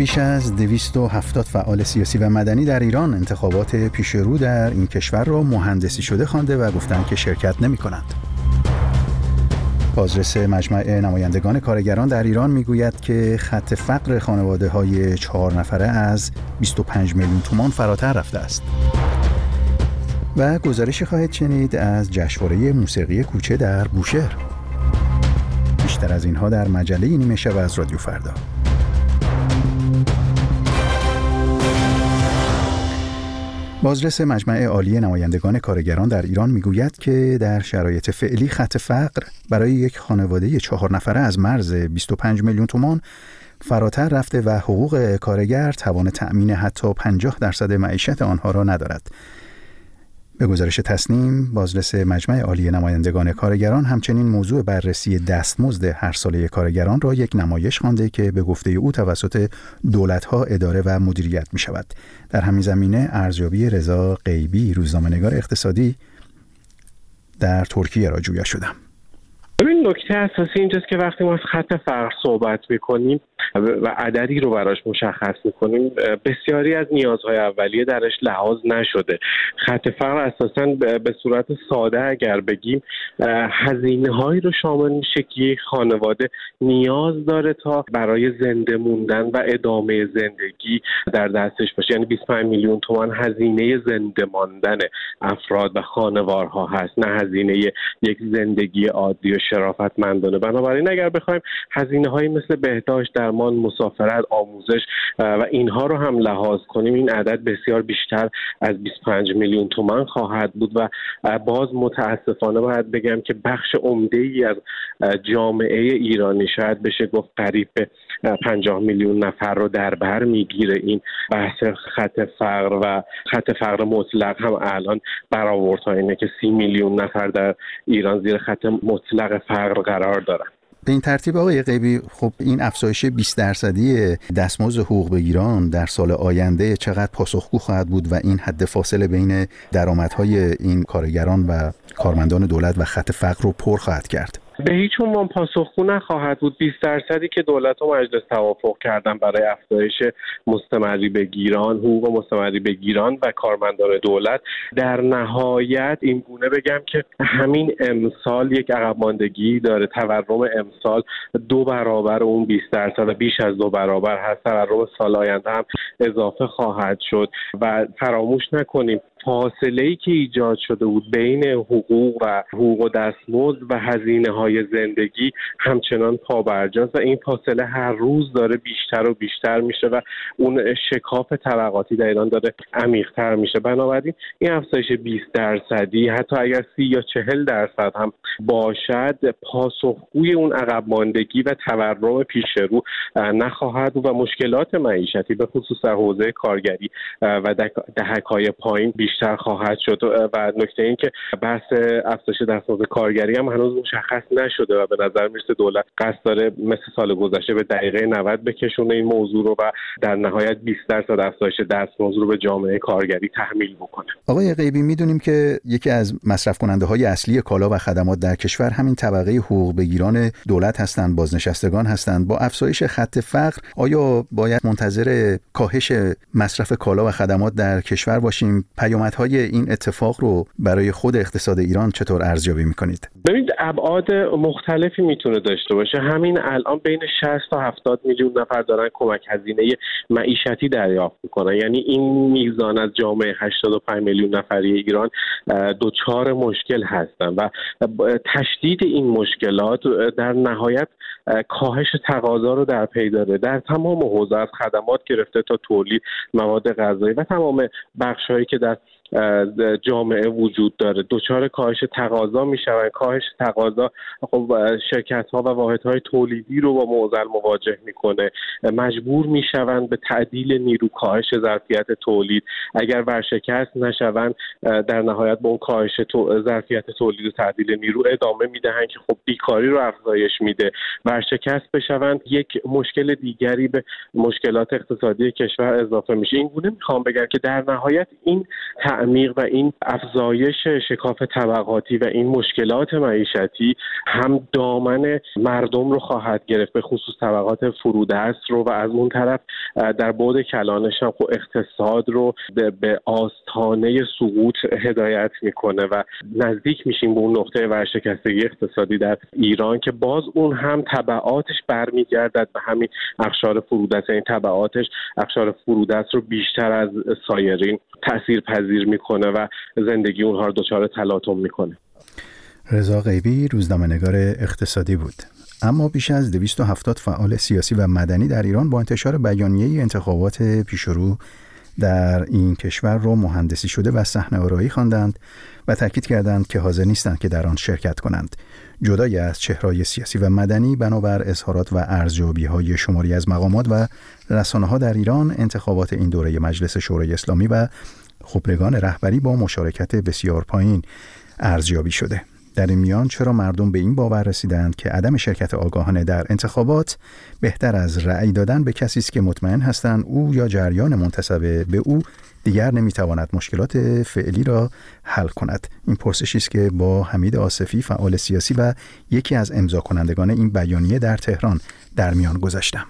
بیش از 270 فعال سیاسی و مدنی در ایران انتخابات پیشرو در این کشور را مهندسی شده خوانده و گفتند که شرکت نمی کنند. بازرس مجمع نمایندگان کارگران در ایران می‌گوید که خط فقر خانواده های چهار نفره از 25 میلیون تومان فراتر رفته است. و گزارشی خواهد شنید از جشنواره موسیقی کوچه در بوشهر. بیشتر از اینها در مجله نیمه شب از رادیو فردا. بازرس مجمع عالی نمایندگان کارگران در ایران می‌گوید که در شرایط فعلی خط فقر برای یک خانواده چهار نفره از مرز 25 میلیون تومان فراتر رفته و حقوق کارگر توان تأمین حتی 50 درصد معیشت آنها را ندارد. به گزارش تصنیم بازرس مجمع عالی نمایندگان کارگران همچنین موضوع بررسی دستمزد هر ساله کارگران را یک نمایش خوانده که به گفته او توسط دولتها اداره و مدیریت می شود در همین زمینه ارزیابی رضا غیبی روزنامه‌نگار اقتصادی در ترکیه را جویا شدم. ببین نکته اساسی اینجاست که وقتی ما از خط فقر صحبت می‌کنیم و عددی رو براش مشخص می‌کنیم بسیاری از نیازهای اولیه درش لحاظ نشده. خط فقر اساسا به صورت ساده اگر بگیم هزینه هایی رو شامل میشه که یک خانواده نیاز داره تا برای زنده موندن و ادامه زندگی در دستش باشه. یعنی 25 میلیون تومان هزینه زنده ماندن افراد و خانوارها هست نه هزینه یک زندگی عادی و شرافتمندانه. بنابراین اگر بخوایم هزینه هایی مثل بهداشت درمان مسافرت آموزش و اینها رو هم لحاظ کنیم این عدد بسیار بیشتر از 25 میلیون تومان خواهد بود. و باز متاسفانه باید بگم که بخش عمده ای از جامعه ایرانی شاید بشه گفت قریب به 50 میلیون نفر رو در بر می‌گیره. این بحث خط فقر و خط فقر مطلق هم الان برآوردها. اینه که 30 میلیون نفر در ایران زیر خط مطلق فقر قرار دارن. به این ترتیب آقای قیبی خب این افزایش 20 درصدی دستمزد حقوق بگیران در سال آینده چقدر پاسخگو خواهد بود و این حد فاصله بین درآمدهای این کارگران و کارمندان دولت و خط فقر رو پر خواهد کرد؟ به هیچ عنوان پاسخگو نخواهد بود. 20 درصدی که دولت و مجلس توافق کردن برای افزایش مستمری به گیران حقوق مستمری به گیران و کارمندان دولت در نهایت این گونه بگم که همین امسال یک عقب ماندگی داره. تورم امسال دو برابر اون 20 درصد و بیش از دو برابر هست. تورم سال آینده هم اضافه خواهد شد و فراموش نکنیم فاصله ای که ایجاد شده بود بین حقوق و حقوق و دستمزد و هزینه های زندگی همچنان پابرجاست و این فاصله هر روز داره بیشتر و بیشتر میشه و اون شکاف طبقاتی در ایران داره عمیقتر میشه. بنابراین این افزایش 20 درصدی حتی اگر سی یا چهل درصد هم باشد پاسخگوی اون عقب ماندگی و تورم پیش رو نخواهد و مشکلات معیشتی به خصوص در حوزه کارگری و دهک های پایین بیشتر خواهد شد. و نکته این که بحث افزایش دستمزد کارگری هم هنوز مشخص نشده و به نظر می‌رسه دولت قصد داره مثل سال گذشته به دقیقه 90 بکشونه این موضوع رو و در نهایت 20 درصد افزایش دستمزد رو به جامعه کارگری تحمیل بکنه. آقای غیبی می‌دونیم که یکی از مصرف کننده های اصلی کالا و خدمات در کشور همین طبقه حقوق بگیران دولت هستند بازنشستگان هستند. با افزایش خط فقر آیا باید منتظر کاهش مصرف کالا و خدمات در کشور باشیم؟ پیامدهای این اتفاق رو برای خود اقتصاد ایران چطور ارزیابی می‌کنید؟ ببینید ابعاد مختلفی می‌تونه داشته باشه. همین الان بین 60 تا 70 میلیون نفر دارن کمک هزینه معیشتی دریافت می‌کنن. یعنی این میزان از جامعه 85 میلیون نفری ایران دوچار مشکل هستن و تشدید این مشکلات در نهایت کاهش تقاضا رو در پی داره. در تمام حوزه از خدمات گرفته تا تولید مواد غذایی و تمام بخشهایی که در جامعه وجود داره. دچار کاهش تقاضا می‌شوند کاهش تقاضا خب شرکت ها و واحد های تولیدی رو با معضل مواجه می‌کنه. مجبور می‌شوند به تعدیل نیرو کاهش ظرفیت تولید. اگر ورشکست نشوند در نهایت به اون کاهش ظرفیت تولید و تعدیل نیرو ادامه می‌دهند که خب بیکاری رو افزایش میده. ورشکست بشوند یک مشکل دیگری به مشکلات اقتصادی کشور اضافه میشه. این گونه می‌خوام بگم که در نهایت این تعمیق و این افزایش شکاف طبقاتی و این مشکلات معیشتی هم دامن مردم رو خواهد گرفت به خصوص طبقات فرودست رو. و از اون طرف در بعد کلانش هم اقتصاد رو به آستانه سقوط هدایت می‌کنه و نزدیک میشیم به اون نقطه ورشکستگی اقتصادی در ایران که باز اون هم طبعاتش برمیگردد به همین اخشار فرودست یعنی طبعاتش اخشار فرودست رو بیشتر از سایرین تاثیر پذیر می‌کنه و زندگی اونها رو دچار تلاطم می‌کنه. رضا غیبی روزنامه‌نگار اقتصادی بود. اما بیش از 270 فعال سیاسی و مدنی در ایران با انتشار بیانیه انتخابات پیشرو در این کشور را مهندسی شده و صحنه آرایی خواندند و تاکید کردند که حاضر نیستند که در آن شرکت کنند. جدای از چهرهای سیاسی و مدنی بنابر اظهارات و ارزیابی های شماری از مقامات و رسانه ها در ایران انتخابات این دوره مجلس شورای اسلامی و خبرگان رهبری با مشارکت بسیار پایین ارزیابی شده. در این میان چرا مردم به این باور رسیدند که عدم شرکت آگاهانه در انتخابات بهتر از رأی دادن به کسی است که مطمئن هستند او یا جریان منتسب به او دیگر نمی‌تواند مشکلات فعلی را حل کند. این پرسشی است که با حمید آصفی فعال سیاسی و یکی از امضا کنندگان این بیانیه در تهران در میان گذاشتم.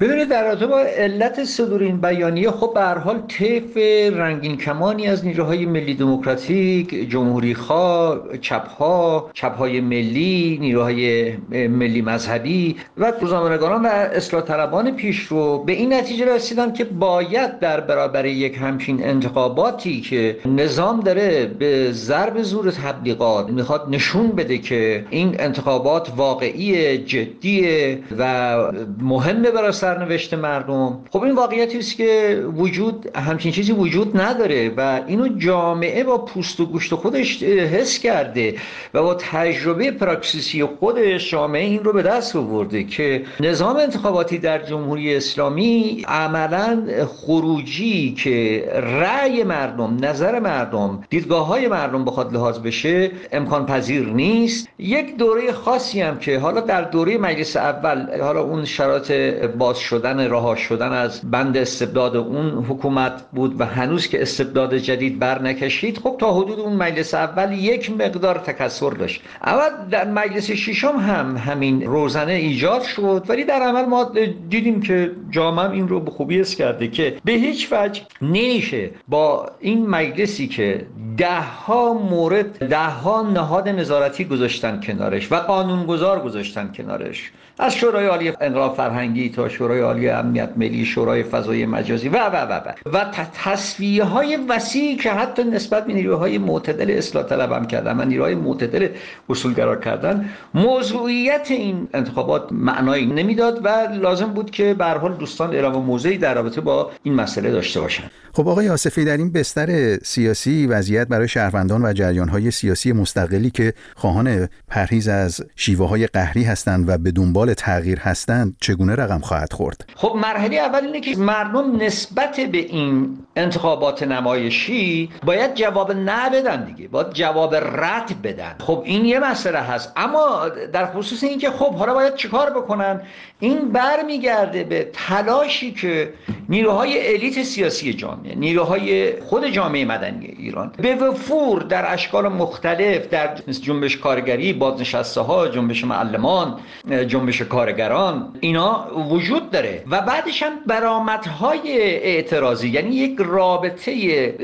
ببینید در رابطه با علت صدور این بیانیه خب به هر حال طیف رنگین کمانی از نیروهای ملی دموکراتیک جمهوری خواه چپها چپهای ملی نیروهای ملی مذهبی و روزنامه‌نگاران و اصلاح طلبان پیشرو به این نتیجه رسیدن که باید در برابر یک همچین انتخاباتی که نظام داره به ضرب زور تبلیغات می‌خواد نشون بده که این انتخابات واقعی جدیه و مهمه برای سرنوشت مردم. خب این واقعیتی است که وجود همچین چیزی وجود نداره و اینو جامعه با پوست و گوشت خودش حس کرده و با تجربه پراکسیسی خودش جامعه این رو به دست آورده که نظام انتخاباتی در جمهوری اسلامی عملا خروجی که رأی مردم نظر مردم دیدگاه های مردم بخواد لحاظ بشه امکان پذیر نیست. یک دوره خاصی هم که حالا در دوره مجلس اول حالا اون شرایط باز شدن رها شدن از بند استبداد اون حکومت بود و هنوز که استبداد جدید بر نکشید خب تا حدود اون مجلس اول یک مقدار تکسر داشت. اول در مجلس ششم هم همین روزنه ایجاد شد ولی در عمل ما دیدیم که جامعه این رو به خوبی اس کرده که به هیچ وجه نمیشه با این مجلسی که ده ها مورد ده ها نهاد نظارتی گذاشتن کنارش و قانونگذار گذاشتن کنارش. از شورای عالی انقلاب فرهنگی تا شورای عالی امنیت ملی شورای فضای مجازی و و و و. و تصویه های وسیعی که حتی نسبت به نیروهای معتدل اصلاح طلب هم کردن و نیروهای معتدل اصولگرا کردن موضوعیت این انتخابات معنایی نمی‌داد و لازم بود که به حال دوستان اعلام موضعی در رابطه با این مسئله داشته باشند خب آقای آصفی در این بستر سیاسی وضعیت برای شهروندان و جریانهای سیاسی مستقلی که خواهان پرهیز از شیوه های قهری هستند و به دنبال تغییر هستند چگونه رقم خواهد خورد؟ خب مرحله اول اینه که مردم نسبت به این انتخابات نمایشی باید جواب نه بدن دیگه باید جواب رد بدن. خب این یه مسئله هست. اما در خصوص اینکه خب حالا باید چیکار بکنن؟ این برمیگرده به تلاشی که نیروهای الیت سیاسی جامعه نیروهای خود جامعه مدنی ایران به وفور در اشکال مختلف در جنبش کارگری بازنشسته ها جنبش معلمان جنبش کارگران اینا وجود داره و بعدش هم برآمدهای اعتراضی یعنی یک رابطه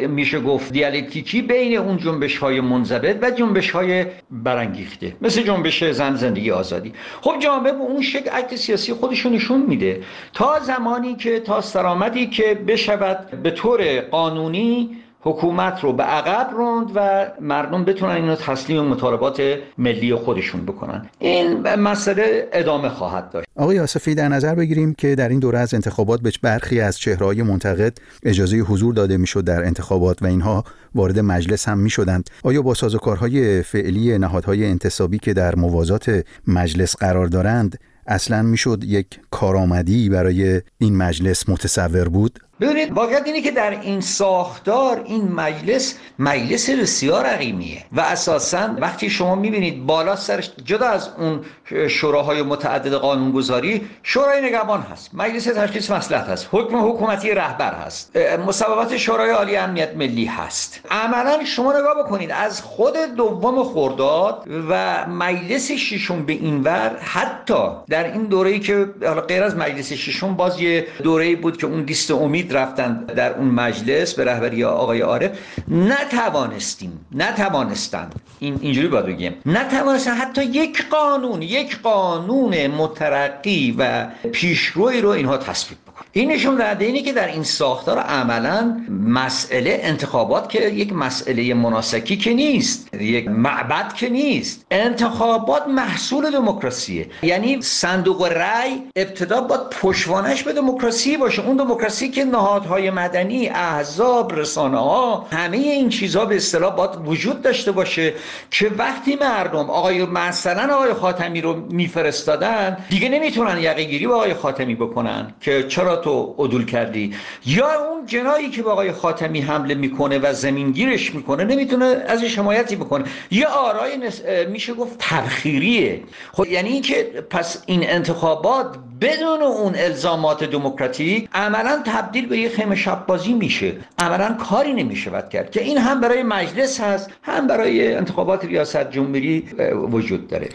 میشه گفت دیالکتیکی بین اون جنبش های منضبط و جنبش های برانگیخته مثل جنبش زن زندگی آزادی. خب جامعه به اون شکل عکس سیاسی خودشون نشون میده. تا زمانی که تا سرآمدی که بشود به طور قانونی حکومت رو به عقب روند و مردم بتونن اینو تسلیم مطالبات ملی خودشون بکنن این مسئله ادامه خواهد داشت آقای آصفی در نظر بگیریم که در این دوره از انتخابات به برخی از چهرهای منتقد اجازه حضور داده می‌شد در انتخابات و اینها وارد مجلس هم می شدند. آیا با سازوکارهای فعلی نهادهای انتصابی که در موازات مجلس قرار دارند اصلا می‌شد یک کارآمدی برای این مجلس متصور بود؟ ببینید واقعیت اینه که در این ساختار این مجلس مجلس بسیار عقیمیه و اساسا وقتی شما می‌بینید بالا سرش جدا از اون شوراهای متعدد قانونگذاری شورای نگهبان هست مجلس تشخیص مصلحت هست حکم حکومتی رهبر هست مصوبات شورای عالی امنیت ملی هست. عملا شما نگاه بکنید از خود دوم خرداد و مجلس ششم به اینور حتی در این دوره‌ای که غیر از مجلس ششم باز یه دوره‌ای بود که اون لیست امید رفتن در اون مجلس به رهبری آقای عارف. نتوانستیم نتوانستند این اینجوری باید بگیم. نتوانستن. حتی یک قانون یک قانون مترقی و پیشروی رو اینها تصویب این نشون دهنده اینه که در این ساختار عملا مسئله انتخابات که یک مسئله مناسکی که نیست یک معبد که نیست انتخابات محصول دموکراسیه. یعنی صندوق رأی ابتدا باید پشوانش به دموکراسی باشه. اون دموکراسی که نهادهای مدنی احزاب رسانه ها همه این چیزها به اصطلاح باید وجود داشته باشه که وقتی مردم آقای مثلا آقای خاتمی رو میفرستادن دیگه نمی‌تونن یقه گیری با آقای خاتمی بکنن که چرا تو عدول کردی؟ یا اون جنایی که به آقای خاتمی حمله می‌کنه و زمینگیرش می‌کنه نمی‌تونه ازش حمایتی بکنه؟ یه آرای میشه گفت تبخیریه. خب یعنی اینکه پس این انتخابات بدون اون الزامات دموکراتیک عملا تبدیل به یه خیمه شب بازی میشه. عملا کاری نمی‌شود کرد. که این هم برای مجلس هست هم برای انتخابات ریاست جمهوری وجود داره.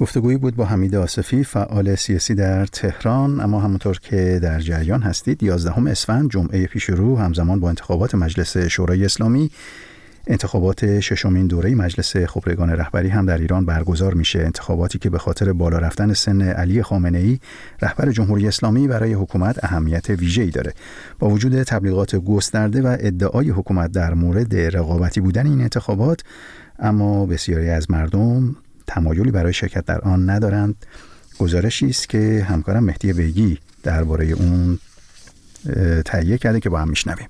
گفتگویی بود با حمید آصفی فعال سیاسی در تهران. اما همونطور که در جریان هستید 11 اسفند جمعه پیش رو همزمان با انتخابات مجلس شورای اسلامی انتخابات ششمین دوره مجلس خبرگان رهبری هم در ایران برگزار میشه. انتخاباتی که به خاطر بالا رفتن سن علی خامنه ای رهبر جمهوری اسلامی برای حکومت اهمیت ویژه‌ای داره. با وجود تبلیغات گسترده و ادعای حکومت در مورد رقابتی بودن این انتخابات اما بسیاری از مردم تمایلی برای شرکت در آن ندارند گزارشی است که همکارم مهدی بیگی درباره اون تهیه کرده که با هم میشنویم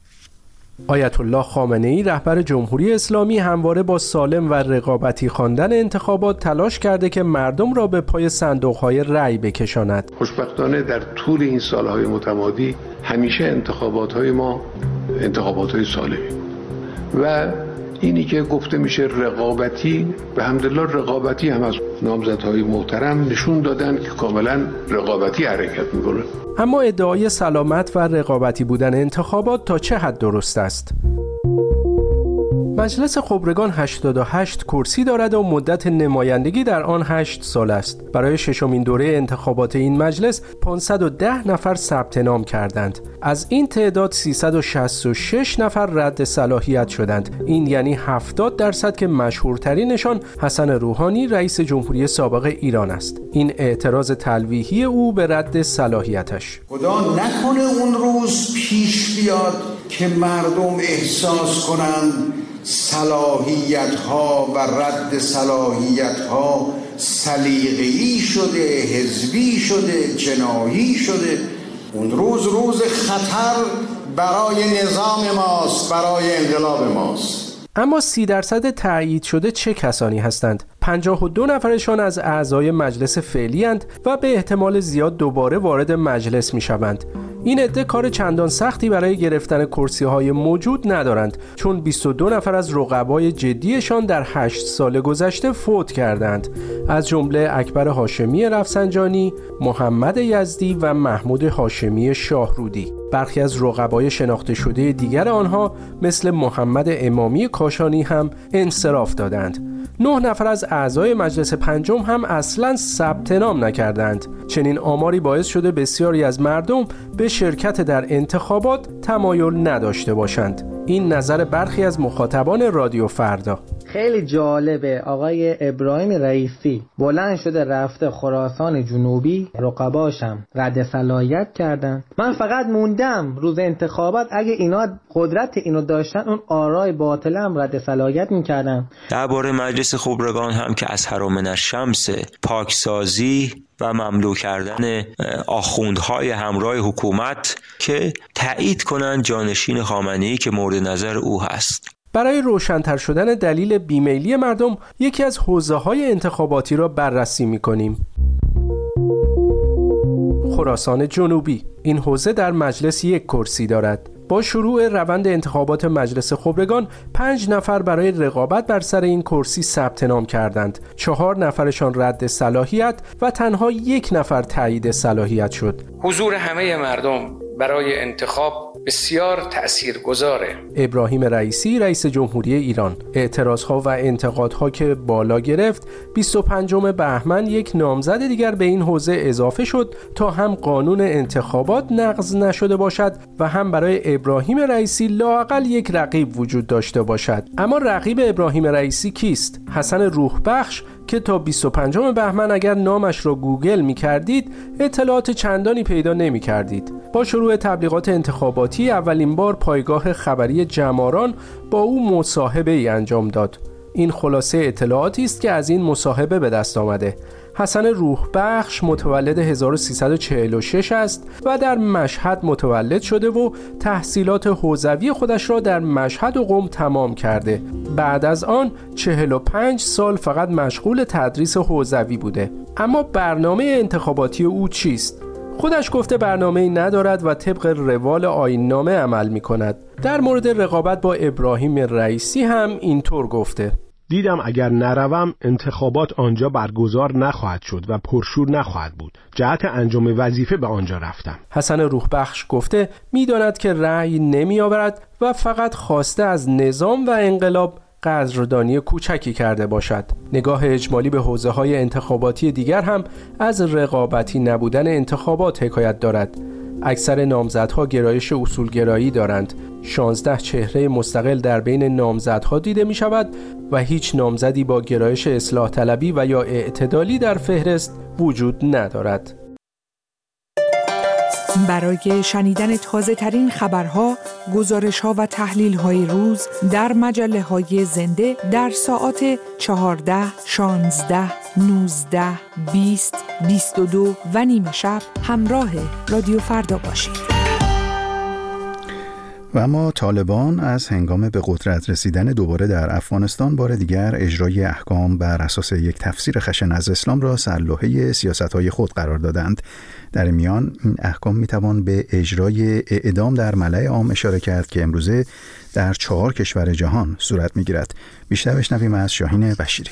آیت الله خامنه ای رهبر جمهوری اسلامی همواره با سالم و رقابتی خواندن انتخابات تلاش کرده که مردم را به پای صندوقهای رأی بکشاند. خوشبختانه در طول این سالهای متمادی همیشه انتخابات های ما انتخابات های سالمی و اینی که گفته میشه رقابتی به همدلله رقابتی هم از نامزدهای محترم نشون دادن که کاملا رقابتی حرکت می‌کنه اما ادعای سلامت و رقابتی بودن انتخابات تا چه حد درست است؟ مجلس خبرگان 88 کرسی دارد و مدت نمایندگی در آن 8 سال است. برای ششمین دوره انتخابات این مجلس 510 نفر ثبت نام کردند. از این تعداد 366 نفر رد صلاحیت شدند. این یعنی 70 درصد که مشهورترینشان حسن روحانی رئیس جمهوری سابق ایران است. این اعتراض تلویحی او به رد صلاحیتش. خدا نکنه اون روز پیش بیاد که مردم احساس کنند صلاحیت ها و رد صلاحیت ها سلیقه‌ای شده حزبی شده جناهی شده اون روز روز خطر برای نظام ماست برای انقلاب ماست اما سی درصد تایید شده چه کسانی هستند؟ 52 نفرشان از اعضای مجلس فعلی و به احتمال زیاد دوباره وارد مجلس می شوند. این عده کار چندان سختی برای گرفتن کرسی های موجود ندارند چون 22 نفر از رقبای جدیشان در 8 سال گذشته فوت کردند از جمله اکبر هاشمی رفسنجانی، محمد یزدی و محمود هاشمی شاهرودی برخی از رقبای شناخته شده دیگر آنها مثل محمد امامی کاشانی هم انصراف دادند. نه نفر از اعضای مجلس پنجم هم اصلا ثبت نام نکردند. چنین آماری باعث شده بسیاری از مردم به شرکت در انتخابات تمایل نداشته باشند. این نظر برخی از مخاطبان رادیو فردا. خیلی جالبه. آقای ابراهیم رئیسی بلند شده رفته خراسان جنوبی. رقباشم رد صلاحیت کردن. من فقط موندم روز انتخابات اگه اینا قدرت اینو داشتن اون آرای باطلم رد صلاحیت می‌کردن. درباره مجلس خبرگان هم که از حرام شمس پاکسازی و مملو کردن آخوندهای همراه حکومت که تایید کنند جانشین خامنه‌ای که مورد نظر او هست. برای روشنتر شدن دلیل بیمیلی مردم یکی از حوزه های انتخاباتی را بررسی می کنیم. خراسان جنوبی این حوزه در مجلس یک کرسی دارد. با شروع روند انتخابات مجلس خبرگان پنج نفر برای رقابت بر سر این کرسی ثبت نام کردند. چهار نفرشان رد صلاحیت و تنها یک نفر تایید صلاحیت شد. حضور همه مردم برای انتخاب بسیار تأثیر گذاره ابراهیم رئیسی رئیس جمهوری ایران. اعتراض ها و انتقادها که بالا گرفت 25 بهمن یک نامزد دیگر به این حوزه اضافه شد تا هم قانون انتخابات نقض نشده باشد و هم برای ابراهیم رئیسی لاقل یک رقیب وجود داشته باشد. اما رقیب ابراهیم رئیسی کیست؟ حسن روح بخش که تا 25 بهمن اگر نامش را گوگل می کردید اطلاعات چندانی پیدا نمی کردید. با شروع تبلیغات انتخاباتی اولین بار پایگاه خبری جماران با او مصاحبه ای انجام داد. این خلاصه اطلاعاتی است که از این مصاحبه به دست آمده. حسن روح بخش متولد 1346 است و در مشهد متولد شده و تحصیلات حوزوی خودش را در مشهد و قم تمام کرده بعد از آن 45 سال فقط مشغول تدریس حوزوی بوده اما برنامه انتخاباتی او چیست؟ خودش گفته برنامه ندارد و طبق روال آین نامه عمل می کند. در مورد رقابت با ابراهیم رئیسی هم اینطور گفته دیدم اگر نروم انتخابات آنجا برگزار نخواهد شد و پرشور نخواهد بود. جهت انجام وظیفه به آنجا رفتم. حسن روحبخش گفته می‌داند که رأی نمی آورد و فقط خواسته از نظام و انقلاب قدردانی کوچکی کرده باشد. نگاه اجمالی به حوزه های انتخاباتی دیگر هم از رقابتی نبودن انتخابات حکایت دارد. اکثر نامزدها گرایش اصولگرایی دارند. 16 چهره مستقل در بین نامزدها دیده می شود و هیچ نامزدی با گرایش اصلاح طلبی و یا اعتدالی در فهرست وجود ندارد. برای شنیدن تازه ترین خبرها، گزارش ها و تحلیل های روز در مجله های زنده در ساعت 14, 16, 19, 20, 22 و نیمه شب همراه رادیو فردا باشید. و اما طالبان از هنگام به قدرت رسیدن دوباره در افغانستان بار دیگر اجرای احکام بر اساس یک تفسیر خشن از اسلام را سرلوحه سیاست های خود قرار دادند. در میان این احکام می‌توان به اجرای اعدام در ملع عام اشاره کرد که امروزه در چهار کشور جهان صورت می‌گیرد. بیشتر بشنویم از شاهین بشیری.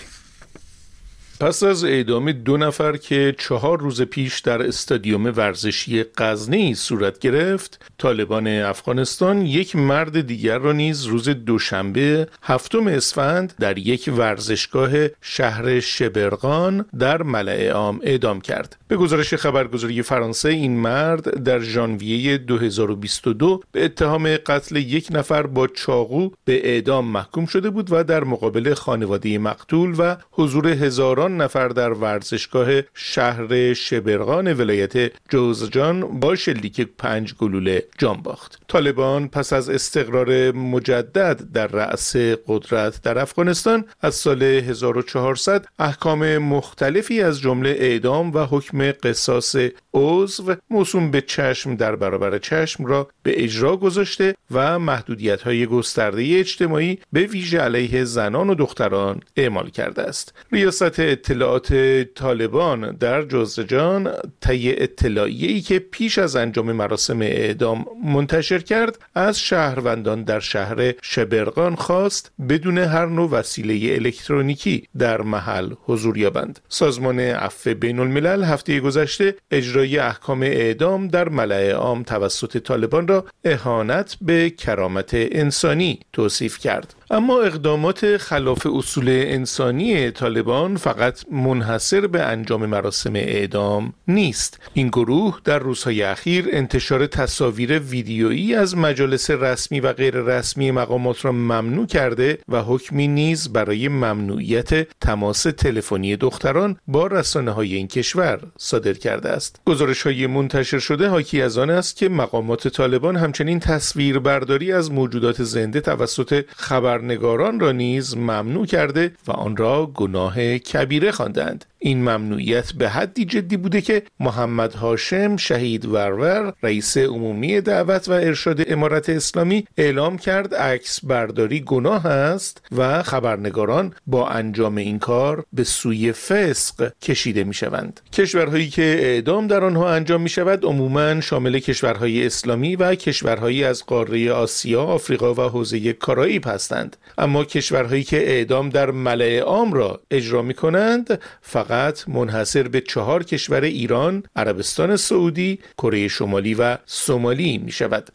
پس از اعدام دو نفر که چهار روز پیش در استادیوم ورزشی غزنی صورت گرفت طالبان افغانستان یک مرد دیگر را نیز روز دوشنبه هفتم اسفند در یک ورزشگاه شهر شبرغان در ملع عام اعدام کرد. به گزارش خبرگزاری فرانسه این مرد در ژانویه 2022 به اتهام قتل یک نفر با چاقو به اعدام محکوم شده بود و در مقابل خانواده مقتول و حضور هزاران نفر در ورزشگاه شهر شبرغان ولایت جوزجان با شلیک پنج گلوله جان باخت. طالبان پس از استقرار مجدد در رأس قدرت در افغانستان از سال 1400 احکام مختلفی از جمله اعدام و حکم قصاص عضو موسوم به چشم در برابر چشم را به اجرا گذاشته و محدودیت های گسترده اجتماعی به ویژه علیه زنان و دختران اعمال کرده است. ریاست اطلاعات طالبان در جزجان طی اطلاعیه‌ای که پیش از انجام مراسم اعدام منتشر کرد از شهروندان در شهر شبرغان خواست بدون هر نوع وسیله الکترونیکی در محل حضور یابند. سازمان عفو بین الملل هفته گذشته اجرای احکام اعدام در ملع عام توسط طالبان را اهانت به کرامت انسانی توصیف کرد. اما اقدامات خلاف اصول انسانی طالبان فقط منحصر به انجام مراسم اعدام نیست. این گروه در روزهای اخیر انتشار تصاویر ویدیویی از مجالس رسمی و غیر رسمی مقامات را ممنوع کرده و حکمی نیز برای ممنوعیت تماس تلفنی دختران با رسانه های این کشور صادر کرده است. گزارش های منتشر شده حاکی از آن است که مقامات طالبان همچنین تصویر برداری از موجودات زنده توسط خبر خبرنگاران را نیز ممنوع کرده و آن را گناه کبیره خواندند. این ممنوعیت به حدی جدی بوده که محمد هاشم شهید ورور رئیس عمومی دعوت و ارشاد امارت اسلامی اعلام کرد عکس برداری گناه است و خبرنگاران با انجام این کار به سوی فسق کشیده می شوند کشورهایی که اعدام در آنها انجام می شود عموما شامل کشورهای اسلامی و کشورهایی از قاره آسیا، آفریقا و حوزه کارائیب هستند. اما کشورهایی که اعدام در ملع عام را اجرا می کنند فقط منحصر به چهار کشور ایران، عربستان سعودی، کره شمالی و سومالی می شود.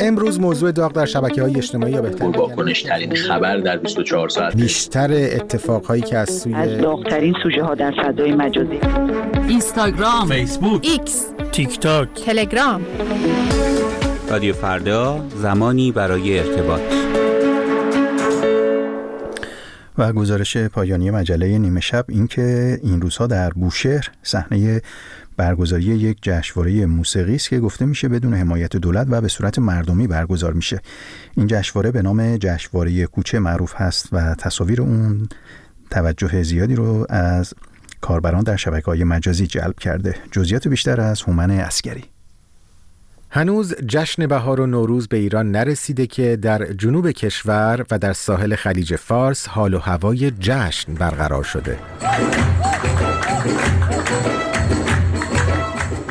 امروز موضوع داغ در شبکه های اجتماعی یا بهتر واکنش ترین خبر در 24 ساعت. بیشتر اتفاقهایی که از سوی از داغترین سوژه ها در فضای مجازی. اینستاگرام فیسبوک ایکس تیک تاک تلگرام. رادیو فردا زمانی برای ارتباط. و گزارش پایانی مجله نیمه شب اینکه این روزها در بوشهر صحنه برگزاری یک جشنواره موسیقی است که گفته میشه بدون حمایت دولت و به صورت مردمی برگزار میشه. این جشنواره به نام جشنواره کوچه معروف هست و تصاویر اون توجه زیادی رو از کاربران در شبکه های مجازی جلب کرده. جزئیات بیشتر از هومن اسکری هنوز جشن بهار و نوروز به ایران نرسیده که در جنوب کشور و در ساحل خلیج فارس حال و هوای جشن برقرار شده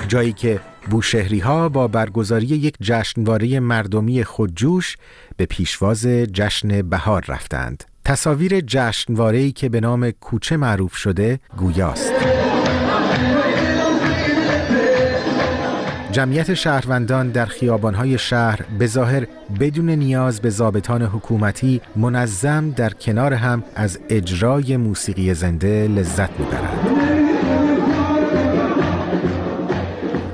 جایی که بوشهری ها با برگزاری یک جشنواره مردمی خودجوش به پیشواز جشن بهار رفتند. تصاویر جشنواره‌ای که به نام کوچه معروف شده گویاست. جمعیت شهروندان در خیابانهای شهر به ظاهر بدون نیاز به ضابطان حکومتی منظم در کنار هم از اجرای موسیقی زنده لذت می‌برند.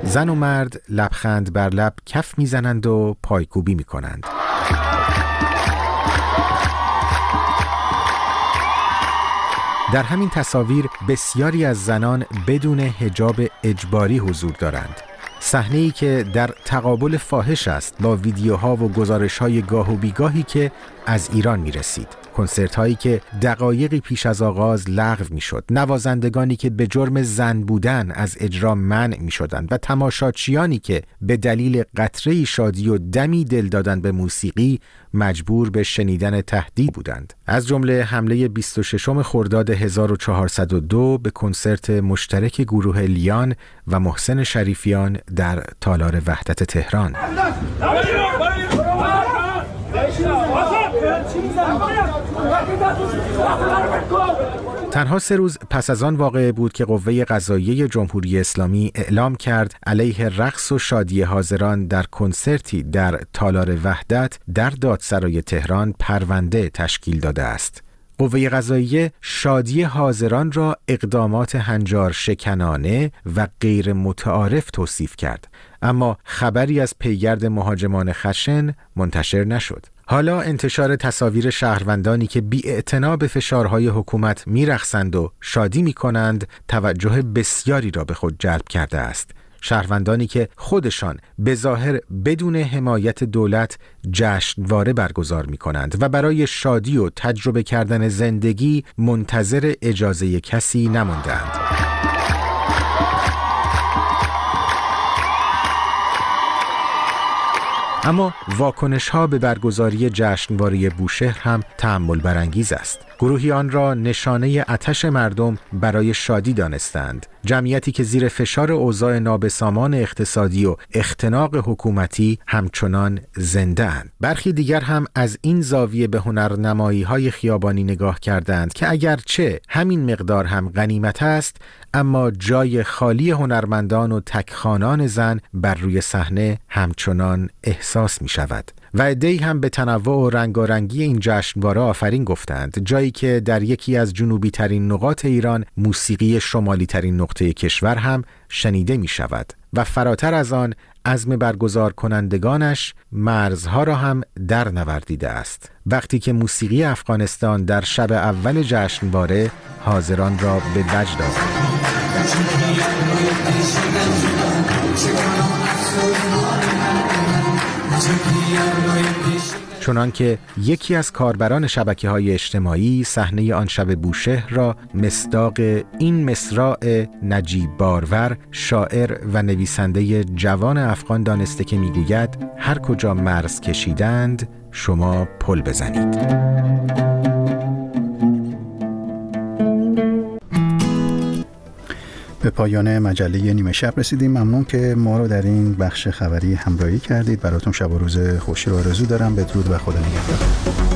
زن و مرد لبخند بر لب کف می‌زنند و پایکوبی می‌کنند. در همین تصاویر بسیاری از زنان بدون حجاب اجباری حضور دارند. صحنه ای که در تقابل فاحش است با ویدیوها و گزارش های گاه و بیگاهی که از ایران می رسید. کنسرت هایی که دقایقی پیش از آغاز لغو می شد نوازندگانی که به جرم زن بودن از اجرا منع می شدند و تماشاچیانی که به دلیل قطره شادی و دمی دل دادن به موسیقی مجبور به شنیدن تهدید بودند از جمله حمله 26 خرداد 1402 به کنسرت مشترک گروه لیان و محسن شریفیان در تالار وحدت تهران تنها سه روز پس از آن واقعه بود که قوه قضاییه جمهوری اسلامی اعلام کرد علیه رقص و شادی حاضران در کنسرتی در تالار وحدت در دادسرای تهران پرونده تشکیل داده است. قوه قضاییه شادی حاضران را اقدامات هنجار شکنانه و غیر متعارف توصیف کرد اما خبری از پیگرد مهاجمان خشن منتشر نشد حالا انتشار تصاویر شهروندانی که بی به فشارهای حکومت میرخسند و شادی می کنند توجه بسیاری را به خود جلب کرده است. شهروندانی که خودشان به ظاهر بدون حمایت دولت جشنواره برگزار می کنند و برای شادی و تجربه کردن زندگی منتظر اجازه کسی نماندند. اما واکنش ها به برگزاری جشنواره بوشهر هم تحمل برانگیز است. گروهی آن را نشانه اتش مردم برای شادی دانستند. جمعیتی که زیر فشار اوضاع نابسامان اقتصادی و اختناق حکومتی همچنان زنده اند. برخی دیگر هم از این زاویه به هنرنمایی های خیابانی نگاه کردند که اگرچه همین مقدار هم غنیمت است اما جای خالی هنرمندان و تکخانان زن بر روی صحنه همچنان احساس می شود. و هم به تنوع و رنگارنگی این جشنواره آفرین گفتند جایی که در یکی از جنوبی ترین نقاط ایران موسیقی شمالی ترین نقطه کشور هم شنیده می شود و فراتر از آن عزم برگزار کنندگانش مرزها را هم در نوردیده است. وقتی که موسیقی افغانستان در شب اول جشنواره حاضران را به وجد آورد. چنانکه یکی از کاربران شبکه های اجتماعی صحنه آن شب بوشهر را مصداق این مصراع نجیب بارور شاعر و نویسنده جوان افغان دانسته که می‌گوید هر کجا مرز کشیدند شما پل بزنید. به پایان مجله نیمه شب رسیدیم. ممنون که ما رو در این بخش خبری همراهی کردید. براتون شب و روز خوشی رو آرزو دارم. بدرود و خدا نگهدار.